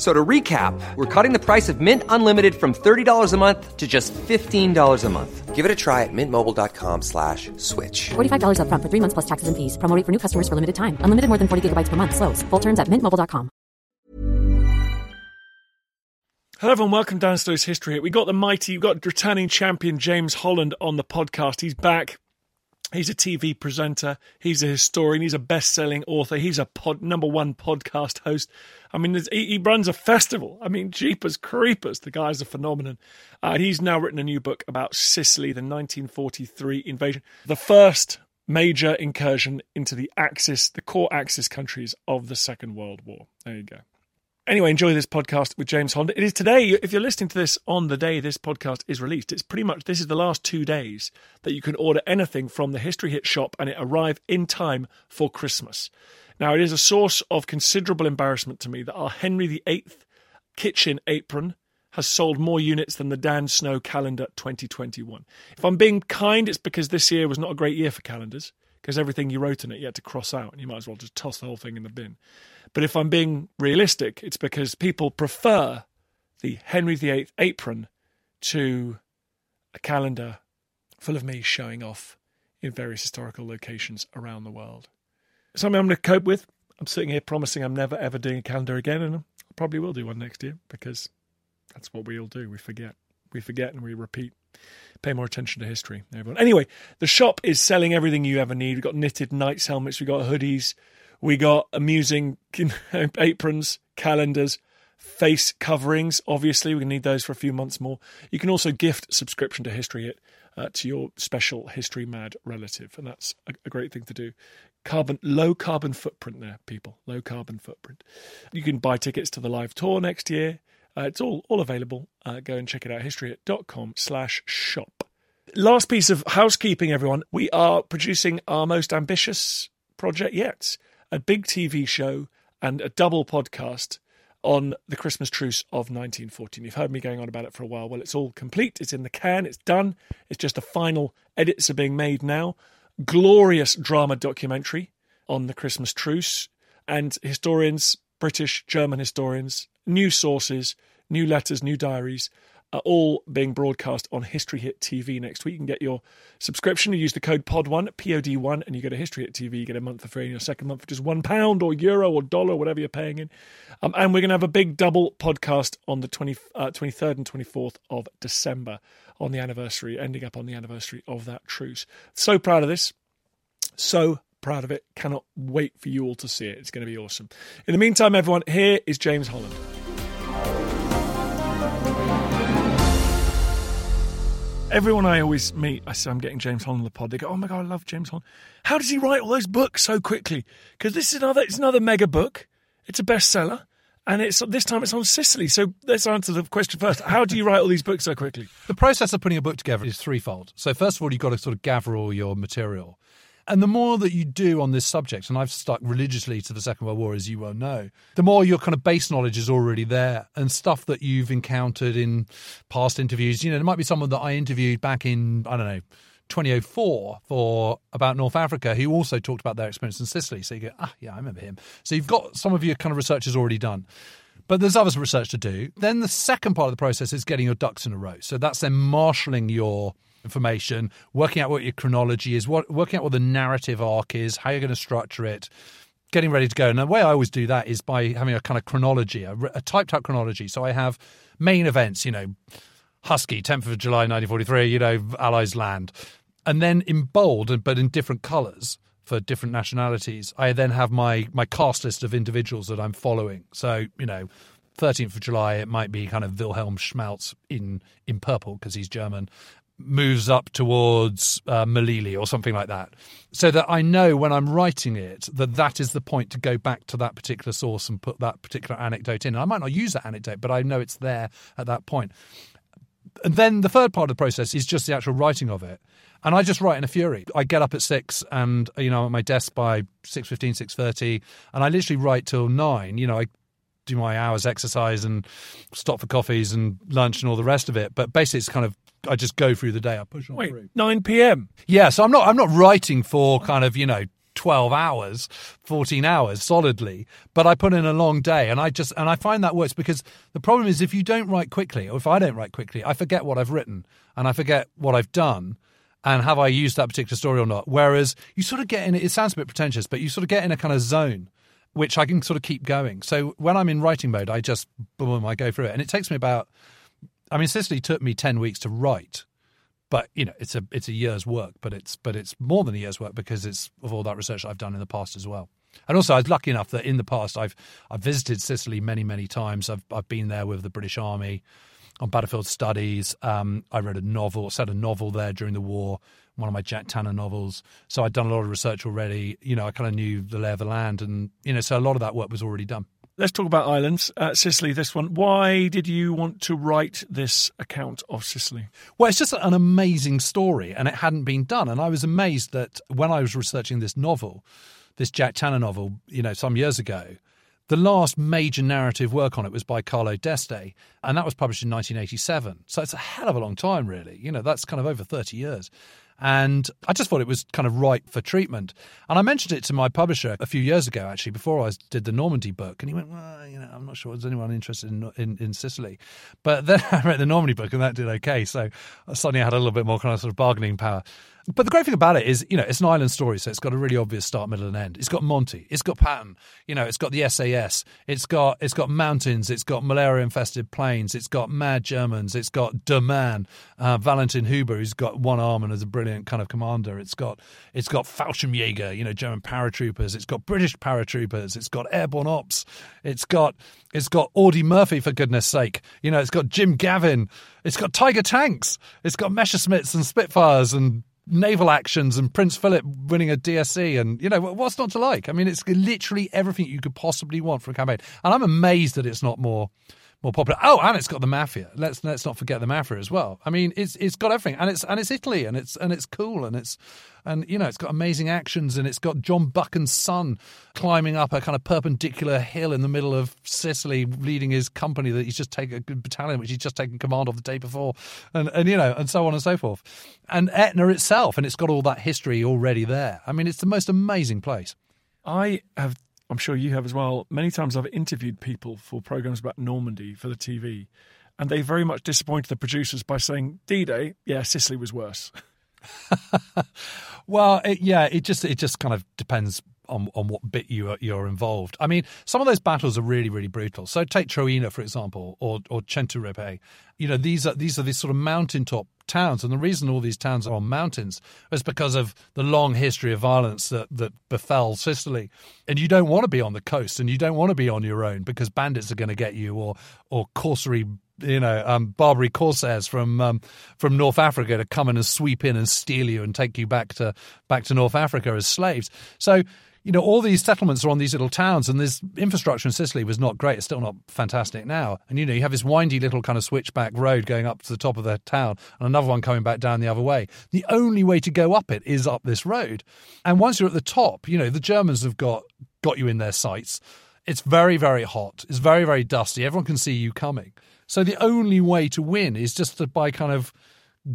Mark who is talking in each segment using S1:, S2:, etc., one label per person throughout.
S1: F- So to recap, we're cutting the price of Mint Unlimited from $30 a month to just $15 a month. Give it a try at mintmobile.com slash switch.
S2: $45 upfront for three months plus taxes and fees. Promo for new customers for limited time. Unlimited more than 40 gigabytes per month. Slows. Full terms at mintmobile.com.
S3: Hello everyone, welcome down to Stories History. We got the mighty, we got returning champion James Holland on the podcast. He's back. He's a TV presenter. He's a historian. He's a best-selling author. He's a pod, number one podcast host. I mean, he, he runs a festival. I mean, Jeepers Creepers. The guy's a phenomenon. Uh, he's now written a new book about Sicily, the 1943 invasion, the first major incursion into the Axis, the core Axis countries of the Second World War. There you go. Anyway, enjoy this podcast with James Holland. It is today, if you're listening to this on the day this podcast is released, it's pretty much this is the last two days that you can order anything from the History Hit shop and it arrive in time for Christmas. Now, it is a source of considerable embarrassment to me that our Henry VIII kitchen apron has sold more units than the Dan Snow calendar 2021. If I'm being kind, it's because this year was not a great year for calendars because everything you wrote in it you had to cross out and you might as well just toss the whole thing in the bin. But if I'm being realistic, it's because people prefer the Henry VIII apron to a calendar full of me showing off in various historical locations around the world. Something I'm going to cope with. I'm sitting here promising I'm never ever doing a calendar again, and I probably will do one next year because that's what we all do. We forget. We forget and we repeat. Pay more attention to history, everyone. Anyway, the shop is selling everything you ever need. We've got knitted knights helmets, we've got hoodies, we got amusing aprons, calendars, face coverings. Obviously, we're going to need those for a few months more. You can also gift subscription to History Hit uh, to your special history mad relative, and that's a, a great thing to do. Carbon, low carbon footprint there, people. Low carbon footprint. You can buy tickets to the live tour next year. Uh, it's all all available. Uh, go and check it out. Historyhit.com slash shop. Last piece of housekeeping, everyone. We are producing our most ambitious project yet a big TV show and a double podcast on the Christmas truce of 1914. You've heard me going on about it for a while. Well, it's all complete. It's in the can. It's done. It's just the final edits are being made now. Glorious drama documentary on the Christmas truce. And historians, British, German historians, new sources, new letters, new diaries are all being broadcast on History Hit TV next week. You can get your subscription. You use the code POD1, POD1, and you go to History Hit TV. You get a month for free, and your second month for just one pound or euro or dollar, whatever you're paying in. Um, and we're going to have a big double podcast on the 20, uh, 23rd and 24th of December on the anniversary, ending up on the anniversary of that truce. So proud of this. So proud of it. Cannot wait for you all to see it. It's going to be awesome. In the meantime, everyone, here is James Holland. Everyone I always meet, I say I'm getting James Holland on the pod. They go, "Oh my god, I love James Holland. How does he write all those books so quickly?" Because this is another, it's another mega book. It's a bestseller, and it's this time it's on Sicily. So let's answer the question first. How do you write all these books so quickly?
S4: The process of putting a book together is threefold. So, first of all, you've got to sort of gather all your material. And the more that you do on this subject, and I've stuck religiously to the Second World War, as you well know, the more your kind of base knowledge is already there and stuff that you've encountered in past interviews. You know, there might be someone that I interviewed back in, I don't know, 2004 for about North Africa who also talked about their experience in Sicily. So you go, ah, yeah, I remember him. So you've got some of your kind of research is already done. But there's other research to do. Then the second part of the process is getting your ducks in a row. So that's then marshalling your information, working out what your chronology is, what, working out what the narrative arc is, how you're going to structure it, getting ready to go. And the way I always do that is by having a kind of chronology, a, a typed out chronology. So I have main events, you know, Husky, 10th of July 1943, you know, Allies land. And then in bold, but in different colours, for different nationalities. I then have my my cast list of individuals that I'm following. So you know, 13th of July, it might be kind of Wilhelm Schmalz in in purple because he's German, moves up towards uh, Melilli or something like that, so that I know when I'm writing it that that is the point to go back to that particular source and put that particular anecdote in. I might not use that anecdote, but I know it's there at that point. And then the third part of the process is just the actual writing of it. And I just write in a fury. I get up at six and, you know, at my desk by 6.15, 6.30, and I literally write till nine. You know, I do my hours exercise and stop for coffees and lunch and all the rest of it. But basically, it's kind of I just go through the day. I push on
S3: Wait,
S4: through.
S3: 9 p.m.
S4: Yeah, so I'm not I'm not writing for kind of you know 12 hours 14 hours solidly but i put in a long day and i just and i find that works because the problem is if you don't write quickly or if i don't write quickly i forget what i've written and i forget what i've done and have i used that particular story or not whereas you sort of get in it sounds a bit pretentious but you sort of get in a kind of zone which i can sort of keep going so when i'm in writing mode i just boom i go through it and it takes me about i mean sicily took me 10 weeks to write but you know it's a it's a year's work but it's but it's more than a year's work because it's of all that research I've done in the past as well. And also I was lucky enough that in the past I've I've visited Sicily many many times. I've I've been there with the British Army on battlefield studies. Um, I read a novel set a novel there during the war one of my Jack Tanner novels. So I'd done a lot of research already. You know I kind of knew the lay of the land and you know so a lot of that work was already done
S3: Let's talk about islands. Uh, Sicily, this one. Why did you want to write this account of Sicily?
S4: Well, it's just an amazing story, and it hadn't been done. And I was amazed that when I was researching this novel, this Jack Tanner novel, you know, some years ago, the last major narrative work on it was by Carlo d'Este, and that was published in 1987. So it's a hell of a long time, really. You know, that's kind of over 30 years. And I just thought it was kind of right for treatment. And I mentioned it to my publisher a few years ago, actually, before I did the Normandy book. And he went, Well, you know, I'm not sure there's anyone interested in, in, in Sicily. But then I read the Normandy book and that did okay. So suddenly I had a little bit more kind of sort of bargaining power. But the great thing about it is, you know, it's an island story, so it's got a really obvious start, middle, and end. It's got Monty, it's got Patton, you know, it's got the SAS, it's got it's got mountains, it's got malaria-infested plains, it's got mad Germans, it's got De Man, uh, Valentin Hube, who's got one arm and is a brilliant kind of commander. It's got it's got Fallschirmjäger, you know, German paratroopers. It's got British paratroopers. It's got airborne ops. It's got it's got Audie Murphy for goodness sake. You know, it's got Jim Gavin. It's got Tiger tanks. It's got Messerschmitts and Spitfires and naval actions and Prince Philip winning a DSC and you know what's not to like. I mean, it's literally everything you could possibly want for a campaign, and I'm amazed that it's not more more popular. Oh, and it's got the mafia. Let's let's not forget the mafia as well. I mean, it's it's got everything, and it's and it's Italy, and it's and it's cool, and it's and you know it's got amazing actions, and it's got John Buchan's son climbing up a kind of perpendicular hill in the middle of Sicily, leading his company that he's just taken a good battalion which he's just taken command of the day before, and and you know and so on and so forth, and Etna itself, and it's got all that history already there. I mean, it's the most amazing place.
S3: I have I'm sure you have as well. Many times I've interviewed people for programs about Normandy for the TV, and they very much disappointed the producers by saying, D Day, yeah, Sicily was worse.
S4: well, it, yeah, it just it just kind of depends on, on what bit you are, you're involved. I mean, some of those battles are really really brutal. So take Troina for example, or or Centuripe. You know, these are these are these sort of mountaintop towns, and the reason all these towns are on mountains is because of the long history of violence that that befell Sicily. And you don't want to be on the coast, and you don't want to be on your own because bandits are going to get you, or or corsary you know, um, Barbary corsairs from um, from North Africa to come in and sweep in and steal you and take you back to back to North Africa as slaves. So you know, all these settlements are on these little towns, and this infrastructure in Sicily was not great. It's still not fantastic now. And you know, you have this windy little kind of switchback road going up to the top of the town, and another one coming back down the other way. The only way to go up it is up this road. And once you're at the top, you know, the Germans have got got you in their sights. It's very, very hot. It's very, very dusty. Everyone can see you coming. So the only way to win is just to by kind of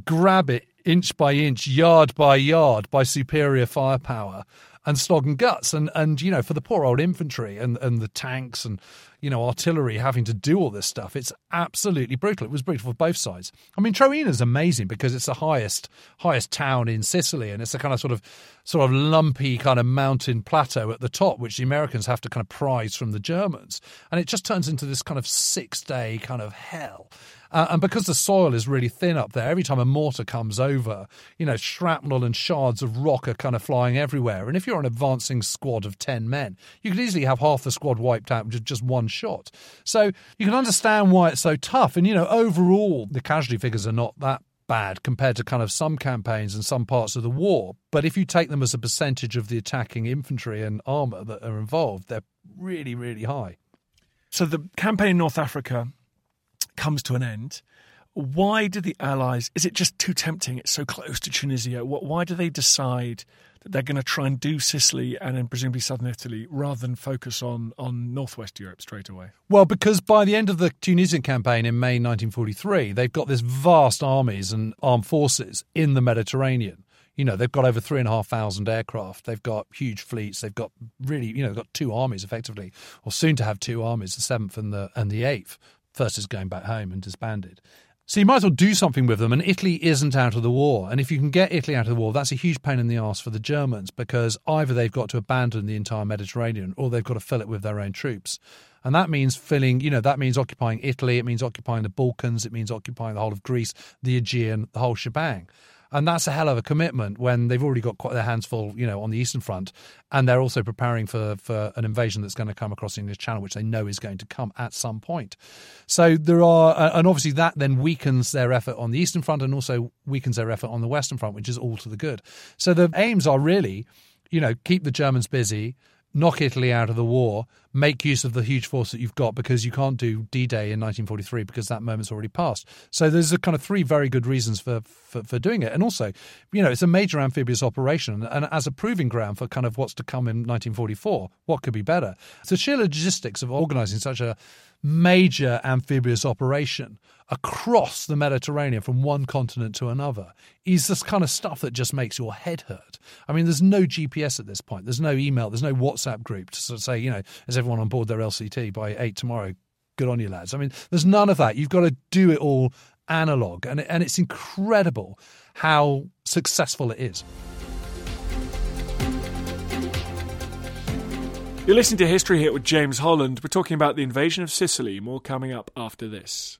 S4: grab it inch by inch, yard by yard, by superior firepower and slog and guts. And, and you know, for the poor old infantry and, and the tanks and, you know, artillery having to do all this stuff, it's absolutely brutal. It was brutal for both sides. I mean, is amazing because it's the highest highest town in Sicily and it's a kind of sort of sort of lumpy kind of mountain plateau at the top, which the Americans have to kind of prize from the Germans. And it just turns into this kind of six day kind of hell. Uh, and because the soil is really thin up there, every time a mortar comes over, you know, shrapnel and shards of rock are kind of flying everywhere. And if you're an advancing squad of 10 men, you could easily have half the squad wiped out with just one shot. So you can understand why it's so tough. And, you know, overall, the casualty figures are not that bad compared to kind of some campaigns and some parts of the war. But if you take them as a percentage of the attacking infantry and armour that are involved, they're really, really high.
S3: So the campaign in North Africa comes to an end. Why do the Allies? Is it just too tempting? It's so close to Tunisia. Why do they decide that they're going to try and do Sicily and then presumably southern Italy rather than focus on on northwest Europe straight away?
S4: Well, because by the end of the Tunisian campaign in May 1943, they've got this vast armies and armed forces in the Mediterranean. You know, they've got over three and a half thousand aircraft. They've got huge fleets. They've got really, you know, they've got two armies effectively, or soon to have two armies, the seventh and the and the eighth. First is going back home and disbanded. So you might as well do something with them. And Italy isn't out of the war. And if you can get Italy out of the war, that's a huge pain in the ass for the Germans because either they've got to abandon the entire Mediterranean or they've got to fill it with their own troops. And that means filling, you know, that means occupying Italy, it means occupying the Balkans, it means occupying the whole of Greece, the Aegean, the whole shebang. And that's a hell of a commitment when they've already got quite their hands full, you know, on the Eastern Front. And they're also preparing for, for an invasion that's going to come across the English Channel, which they know is going to come at some point. So there are, and obviously that then weakens their effort on the Eastern Front and also weakens their effort on the Western Front, which is all to the good. So the aims are really, you know, keep the Germans busy, knock Italy out of the war, make use of the huge force that you've got because you can't do D-Day in 1943 because that moment's already passed. So there's a kind of three very good reasons for, for, for doing it. And also, you know, it's a major amphibious operation and as a proving ground for kind of what's to come in 1944, what could be better? So sheer logistics of organizing such a major amphibious operation across the Mediterranean from one continent to another is this kind of stuff that just makes your head hurt. I mean, there's no GPS at this point. There's no email. There's no WhatsApp group to sort of say, you know, is everyone on board their LCT by eight tomorrow? Good on you, lads. I mean, there's none of that. You've got to do it all analog, and and it's incredible how successful it is.
S3: You're listening to History Hit with James Holland. We're talking about the invasion of Sicily. More coming up after this.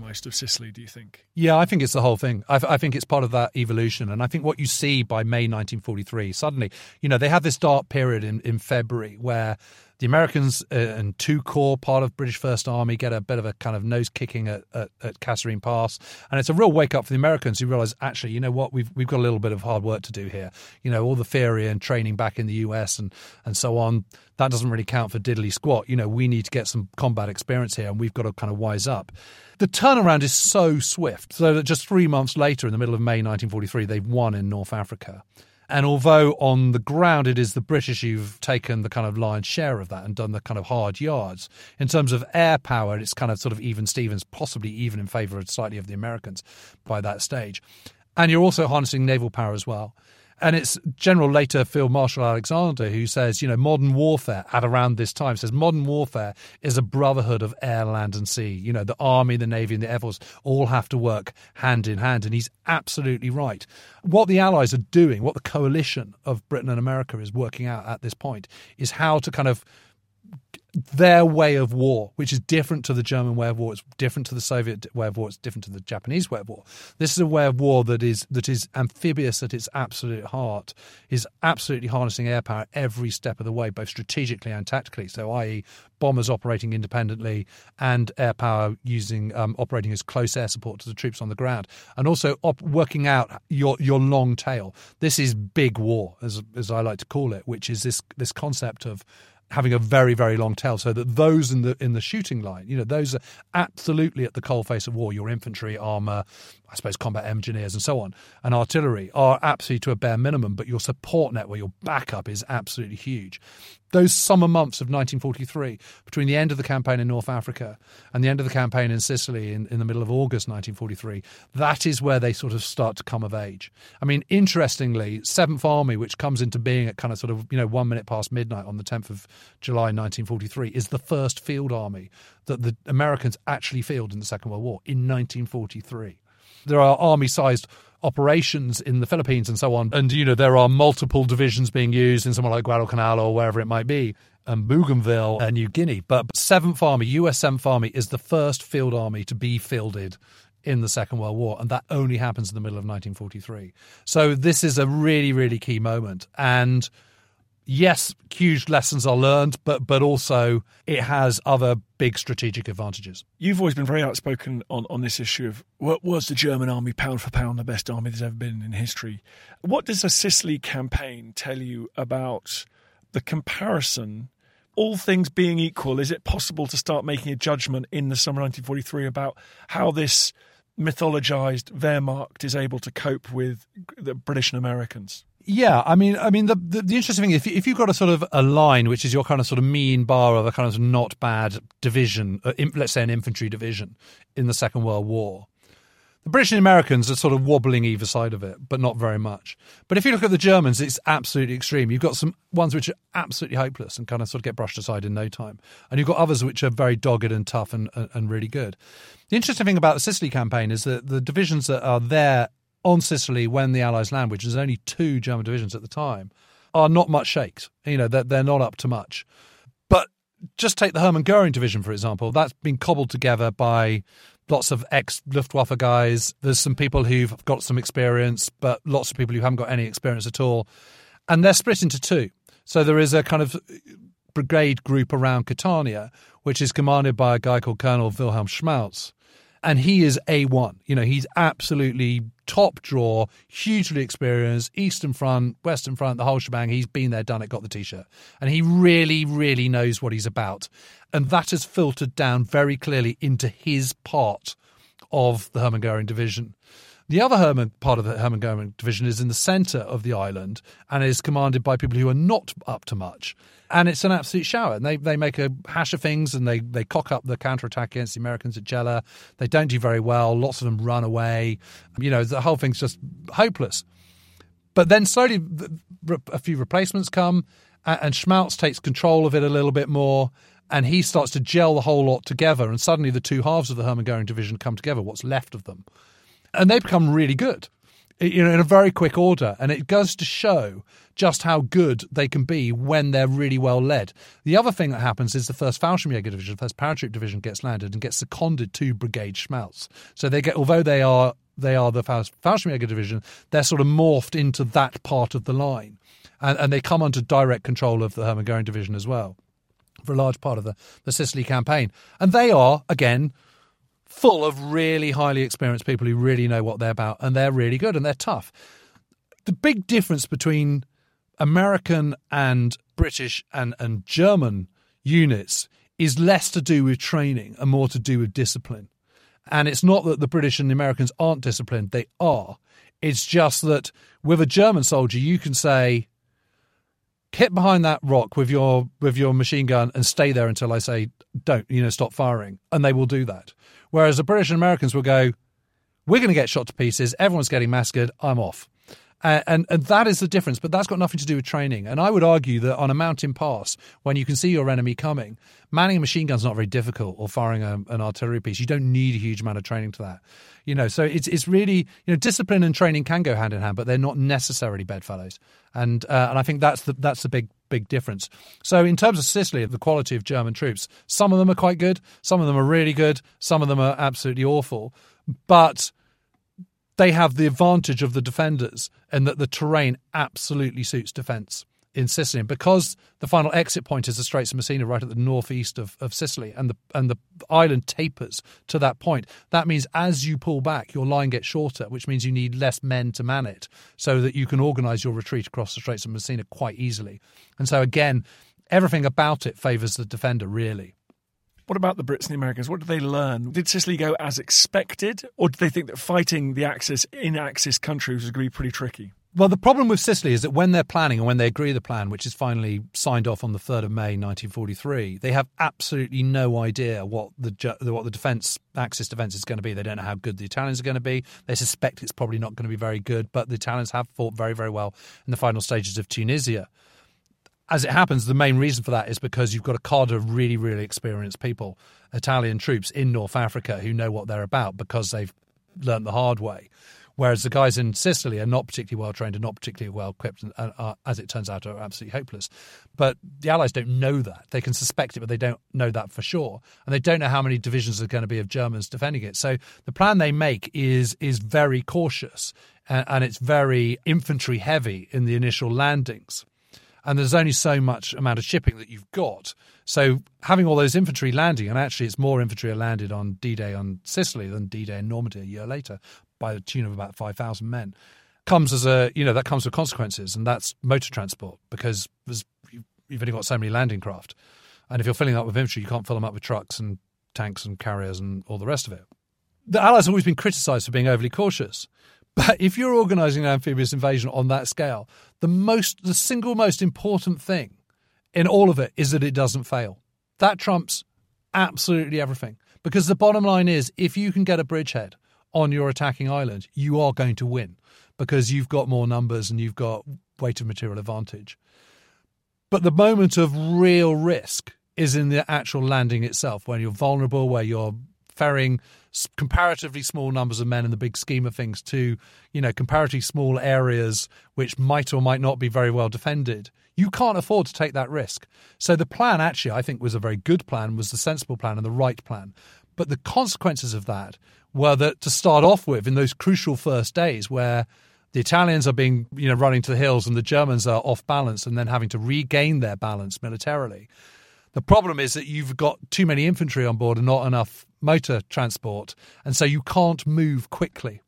S3: of Sicily, do you think?
S4: Yeah, I think it's the whole thing. I, I, think it's part of that evolution. And I think what you see by May 1943, suddenly, you know, they have this dark period in, in February where The Americans uh, and two corps, part of British First Army, get a bit of a kind of nose kicking at, at, at Kasserine Pass, and it's a real wake up for the Americans who realise actually, you know what, we've we've got a little bit of hard work to do here. You know, all the theory and training back in the US and and so on that doesn't really count for diddly squat. You know, we need to get some combat experience here, and we've got to kind of wise up. The turnaround is so swift, so that just three months later, in the middle of May 1943, they've won in North Africa. And although on the ground it is the British who've taken the kind of lion's share of that and done the kind of hard yards, in terms of air power, it's kind of sort of even Stevens, possibly even in favour of slightly of the Americans by that stage. And you're also harnessing naval power as well. And it's General later Field Marshal Alexander who says, you know, modern warfare at around this time says modern warfare is a brotherhood of air, land, and sea. You know, the army, the navy, and the air force all have to work hand in hand. And he's absolutely right. What the Allies are doing, what the coalition of Britain and America is working out at this point, is how to kind of their way of war, which is different to the German way of war, it's different to the Soviet way of war, it's different to the Japanese way of war. This is a way of war that is that is amphibious at its absolute heart, is absolutely harnessing air power every step of the way, both strategically and tactically. So, i.e., bombers operating independently and air power using um, operating as close air support to the troops on the ground, and also op- working out your your long tail. This is big war, as as I like to call it, which is this this concept of having a very very long tail so that those in the in the shooting line you know those are absolutely at the coalface of war your infantry armor I suppose combat engineers and so on, and artillery are absolutely to a bare minimum, but your support network, your backup is absolutely huge. Those summer months of 1943, between the end of the campaign in North Africa and the end of the campaign in Sicily in, in the middle of August 1943, that is where they sort of start to come of age. I mean, interestingly, 7th Army, which comes into being at kind of sort of, you know, one minute past midnight on the 10th of July 1943, is the first field army that the Americans actually field in the Second World War in 1943 there are army sized operations in the Philippines and so on. And, you know, there are multiple divisions being used in somewhere like Guadalcanal or wherever it might be, and Bougainville and New Guinea. But 7th Army, US 7th Army, is the first field army to be fielded in the Second World War, and that only happens in the middle of 1943. So this is a really, really key moment. And yes, huge lessons are learned, but but also it has other big strategic advantages.
S3: You've always been very outspoken on, on this issue of what was the German army pound for pound the best army there's ever been in history. What does the Sicily campaign tell you about the comparison? All things being equal, is it possible to start making a judgment in the summer 1943 about how this mythologized Wehrmacht is able to cope with the British and Americans?
S4: Yeah, I mean, I mean, the, the, the interesting thing, if if you've got a sort of a line which is your kind of sort of mean bar of a kind of not bad division, uh, let's say an infantry division in the Second World War, the British and Americans are sort of wobbling either side of it, but not very much. But if you look at the Germans, it's absolutely extreme. You've got some ones which are absolutely hopeless and kind of sort of get brushed aside in no time, and you've got others which are very dogged and tough and and, and really good. The interesting thing about the Sicily campaign is that the divisions that are there on Sicily when the Allies land, which is only two German divisions at the time, are not much shakes. You know, they're, they're not up to much. But just take the Hermann Goering division, for example. That's been cobbled together by lots of ex Luftwaffe guys. There's some people who've got some experience, but lots of people who haven't got any experience at all. And they're split into two. So there is a kind of brigade group around Catania, which is commanded by a guy called Colonel Wilhelm Schmalz and he is A1. You know, he's absolutely top draw, hugely experienced, Eastern Front, Western Front, the whole shebang. He's been there, done it, got the t shirt. And he really, really knows what he's about. And that has filtered down very clearly into his part of the Hermann Goering division. The other Hermann part of the Hermann Goering division is in the centre of the island and is commanded by people who are not up to much. And it's an absolute shower. And they, they make a hash of things and they, they cock up the counterattack against the Americans at Gela. They don't do very well. Lots of them run away. You know, the whole thing's just hopeless. But then slowly a few replacements come and Schmalz takes control of it a little bit more and he starts to gel the whole lot together. And suddenly the two halves of the Hermann Goering division come together, what's left of them and they become really good you know, in a very quick order. And it goes to show just how good they can be when they're really well led. The other thing that happens is the first Fallschirmjäger division, the first paratroop division gets landed and gets seconded to Brigade Schmalz. So they get, although they are they are the Fallschirmjäger division, they're sort of morphed into that part of the line. And, and they come under direct control of the Hermann Goering division as well. for a large part of the, the Sicily campaign. And they are, again, full of really highly experienced people who really know what they're about and they're really good and they're tough. The big difference between American and British and, and German units is less to do with training and more to do with discipline. And it's not that the British and the Americans aren't disciplined, they are. It's just that with a German soldier, you can say, hit behind that rock with your with your machine gun and stay there until I say don't, you know, stop firing, and they will do that. Whereas the British and Americans will go, we're going to get shot to pieces, everyone's getting massacred, I'm off. Uh, and and that is the difference, but that's got nothing to do with training. And I would argue that on a mountain pass, when you can see your enemy coming, manning a machine gun is not very difficult, or firing a, an artillery piece. You don't need a huge amount of training to that. You know, so it's it's really you know discipline and training can go hand in hand, but they're not necessarily bedfellows. And uh, and I think that's the that's the big big difference. So in terms of Sicily, the quality of German troops, some of them are quite good, some of them are really good, some of them are absolutely awful, but they have the advantage of the defenders and that the terrain absolutely suits defence in Sicily. And because the final exit point is the Straits of Messina, right at the northeast of, of Sicily, and the and the island tapers to that point, that means as you pull back, your line gets shorter, which means you need less men to man it, so that you can organise your retreat across the Straits of Messina quite easily. And so again, everything about it favours the defender really.
S3: What about the Brits and the Americans? What did they learn? Did Sicily go as expected, or did they think that fighting the Axis in Axis countries was going to be pretty tricky?
S4: Well, the problem with Sicily is that when they're planning and when they agree the plan, which is finally signed off on the 3rd of May 1943, they have absolutely no idea what the what the defence Axis defence is going to be. They don't know how good the Italians are going to be. They suspect it's probably not going to be very good, but the Italians have fought very, very well in the final stages of Tunisia as it happens, the main reason for that is because you've got a cadre of really, really experienced people, Italian troops in North Africa who know what they're about because they've learned the hard way. Whereas the guys in Sicily are not particularly well trained and not particularly well equipped, and are, as it turns out, are absolutely hopeless. But the Allies don't know that. They can suspect it, but they don't know that for sure. And they don't know how many divisions are going to be of Germans defending it. So the plan they make is is very cautious and, and it's very infantry heavy in the initial landings and there's only so much amount of shipping that you've got. So having all those infantry landing, and actually it's more infantry are landed on D-Day on Sicily than D-Day in Normandy a year later, by the tune of about five thousand men, comes as a you know that comes with consequences, and that's motor transport because you've only got so many landing craft, and if you're filling up with infantry, you can't fill them up with trucks and tanks and carriers and all the rest of it. The Allies have always been criticised for being overly cautious. But if you're organising an amphibious invasion on that scale, the most, the single most important thing in all of it is that it doesn't fail. That trumps absolutely everything. Because the bottom line is, if you can get a bridgehead on your attacking island, you are going to win because you've got more numbers and you've got weight of material advantage. But the moment of real risk is in the actual landing itself, when you're vulnerable, where you're ferrying comparatively small numbers of men in the big scheme of things to, you know, comparatively small areas which might or might not be very well defended. You can't afford to take that risk. So the plan actually, I think, was a very good plan, was the sensible plan and the right plan. But the consequences of that were that to start off with, in those crucial first days where the Italians are being, you know, running to the hills and the Germans are off balance and then having to regain their balance militarily. The problem is that you've got too many infantry on board and not enough motor transport, and so you can't move quickly.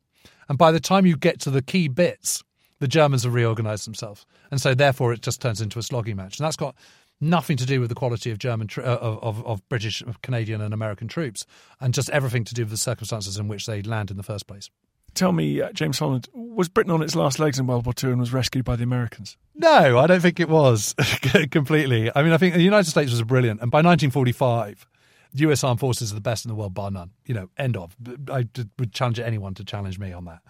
S4: And by the time you get to the key bits, the Germans have reorganised themselves, and so therefore it just turns into a slogging match. And that's got nothing to do with the quality of German, uh, of, of British, Canadian, and American troops, and just everything to do with the circumstances in which they land in the first place.
S3: Tell me, uh, James Holland, was Britain on its last legs in World War II and was rescued by the Americans?
S4: No, I don't think it was completely. I mean, I think the United States was brilliant, and by 1945, US armed forces are the best in the world, bar none. You know, end of. I would challenge anyone to challenge me on that.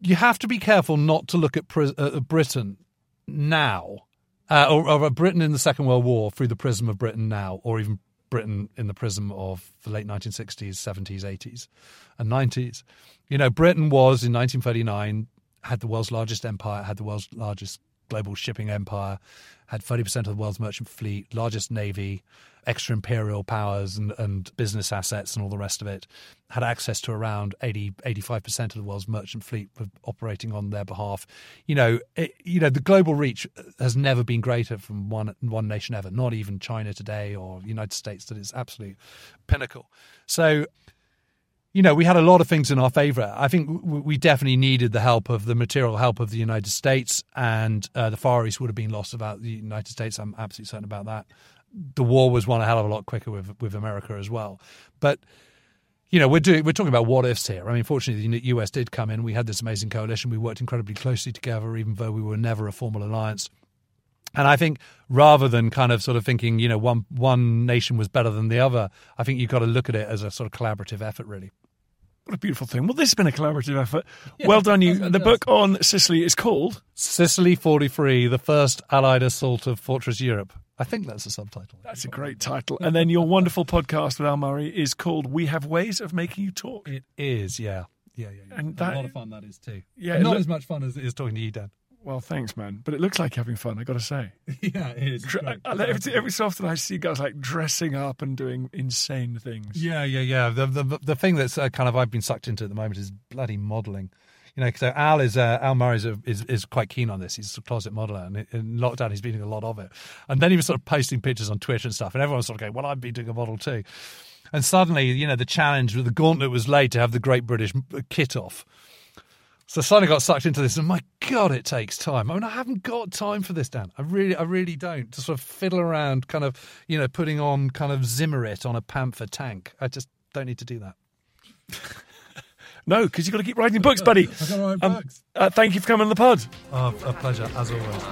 S4: You have to be careful not to look at uh, Britain now, uh, or, or Britain in the Second World War through the prism of Britain now, or even Britain in the prism of the late 1960s, 70s, 80s, and 90s. You know, Britain was in 1939 had the world's largest empire, had the world's largest global shipping empire, had 30% of the world's merchant fleet, largest navy, extra imperial powers and, and business assets and all the rest of it, had access to around 80, 85% of the world's merchant fleet operating on their behalf. You know, it, you know, the global reach has never been greater from one, one nation ever, not even China today or United States, that is absolute pinnacle. So, you know, we had a lot of things in our favor. I think we definitely needed the help of the material help of the United States, and uh, the Far East would have been lost without the United States. I'm absolutely certain about that. The war was won a hell of a lot quicker with with America as well. But you know, we're doing we're talking about what ifs here. I mean, fortunately, the US did come in. We had this amazing coalition. We worked incredibly closely together, even though we were never a formal alliance. And I think rather than kind of sort of thinking, you know, one one nation was better than the other, I think you've got to look at it as a sort of collaborative effort, really.
S3: What a beautiful thing. Well, this has been a collaborative effort. Yeah, well done, you. The book on Sicily is called
S4: Sicily 43 The First Allied Assault of Fortress Europe. I think that's a subtitle.
S3: That's a great title. And then your wonderful podcast with Al Murray is called We Have Ways of Making You Talk.
S4: It is, yeah. Yeah, yeah, yeah.
S3: And
S4: that, a lot of fun that is too.
S3: Yeah,
S4: not as much fun as it is talking to you, Dan.
S3: Well, thanks, man. But it looks like you're having fun. I got to say.
S4: yeah, it is.
S3: Dre- every, every, so often, I see guys like dressing up and doing insane things.
S4: Yeah, yeah, yeah. The the the thing that's uh, kind of I've been sucked into at the moment is bloody modelling. You know, so Al is uh, Al Murray is, is, is quite keen on this. He's a closet modeler, and in lockdown he's been doing a lot of it. And then he was sort of posting pictures on Twitter and stuff, and everyone was sort of going, "Well, I'd be doing a model too." And suddenly, you know, the challenge with the gauntlet was laid to have the Great British kit off. So I suddenly got sucked into this, and my God, it takes time. I mean, I haven't got time for this, Dan. I really, I really don't. To sort of fiddle around, kind of, you know, putting on kind of Zimmerit on a Panther tank. I just don't need to do that.
S3: no, because you've got to keep writing books, buddy.
S4: I've got to write um, books.
S3: Uh, thank you for coming on the pod.
S4: Oh, a pleasure, as always.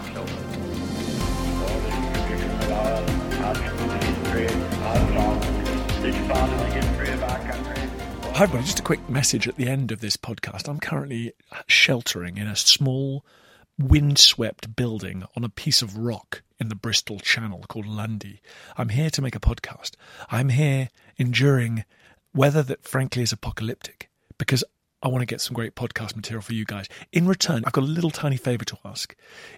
S3: Hi, everybody. Just a quick message at the end of this podcast. I'm currently sheltering in a small, windswept building on a piece of rock in the Bristol Channel called Lundy. I'm here to make a podcast. I'm here enduring weather that, frankly, is apocalyptic because I want to get some great podcast material for you guys. In return, I've got a little tiny favor to ask.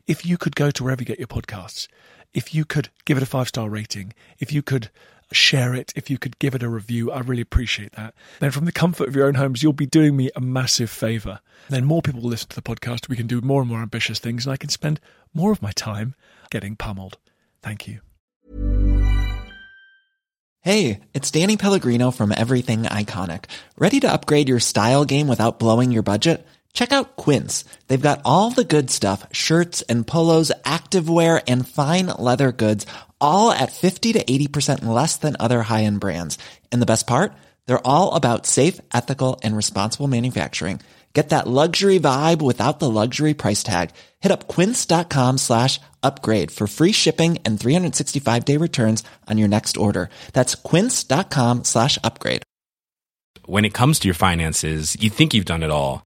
S3: If you could go to wherever you get your podcasts, if you could give it a five star rating, if you could share it, if you could give it a review, I really appreciate that. Then, from the comfort of your own homes, you'll be doing me a massive favor. Then, more people will listen to the podcast. We can do more and more ambitious things, and I can spend more of my time getting pummeled. Thank you.
S5: Hey, it's Danny Pellegrino from Everything Iconic. Ready to upgrade your style game without blowing your budget? Check out Quince. They've got all the good stuff shirts and polos, activewear, and fine leather goods all at 50 to 80% less than other high-end brands. And the best part? They're all about safe, ethical, and responsible manufacturing. Get that luxury vibe without the luxury price tag. Hit up quince.com slash upgrade for free shipping and 365-day returns on your next order. That's quince.com slash upgrade.
S6: When it comes to your finances, you think you've done it all.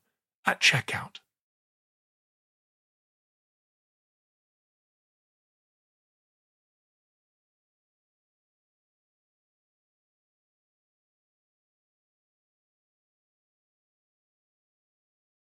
S3: at checkout.